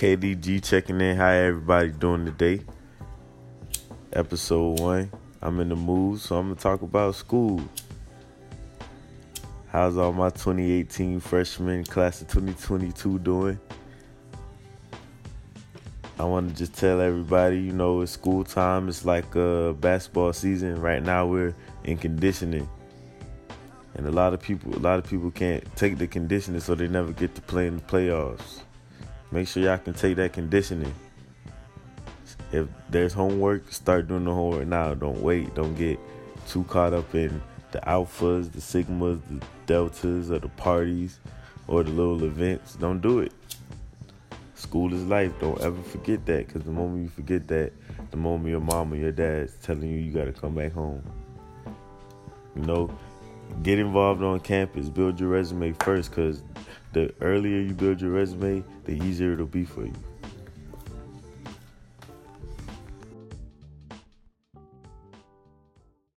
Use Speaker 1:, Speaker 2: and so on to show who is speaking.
Speaker 1: KDG checking in. How everybody doing today? Episode one. I'm in the mood, so I'm gonna talk about school. How's all my 2018 freshman class of 2022 doing? I want to just tell everybody, you know, it's school time. It's like uh, basketball season. Right now, we're in conditioning, and a lot of people, a lot of people can't take the conditioning, so they never get to play in the playoffs. Make sure y'all can take that conditioning. If there's homework, start doing the homework now. Don't wait. Don't get too caught up in the alphas, the sigmas, the deltas, or the parties, or the little events. Don't do it. School is life. Don't ever forget that. Because the moment you forget that, the moment your mom or your dad's telling you you got to come back home. You know, get involved on campus. Build your resume first. Because the earlier you build your resume, the easier it'll be for you.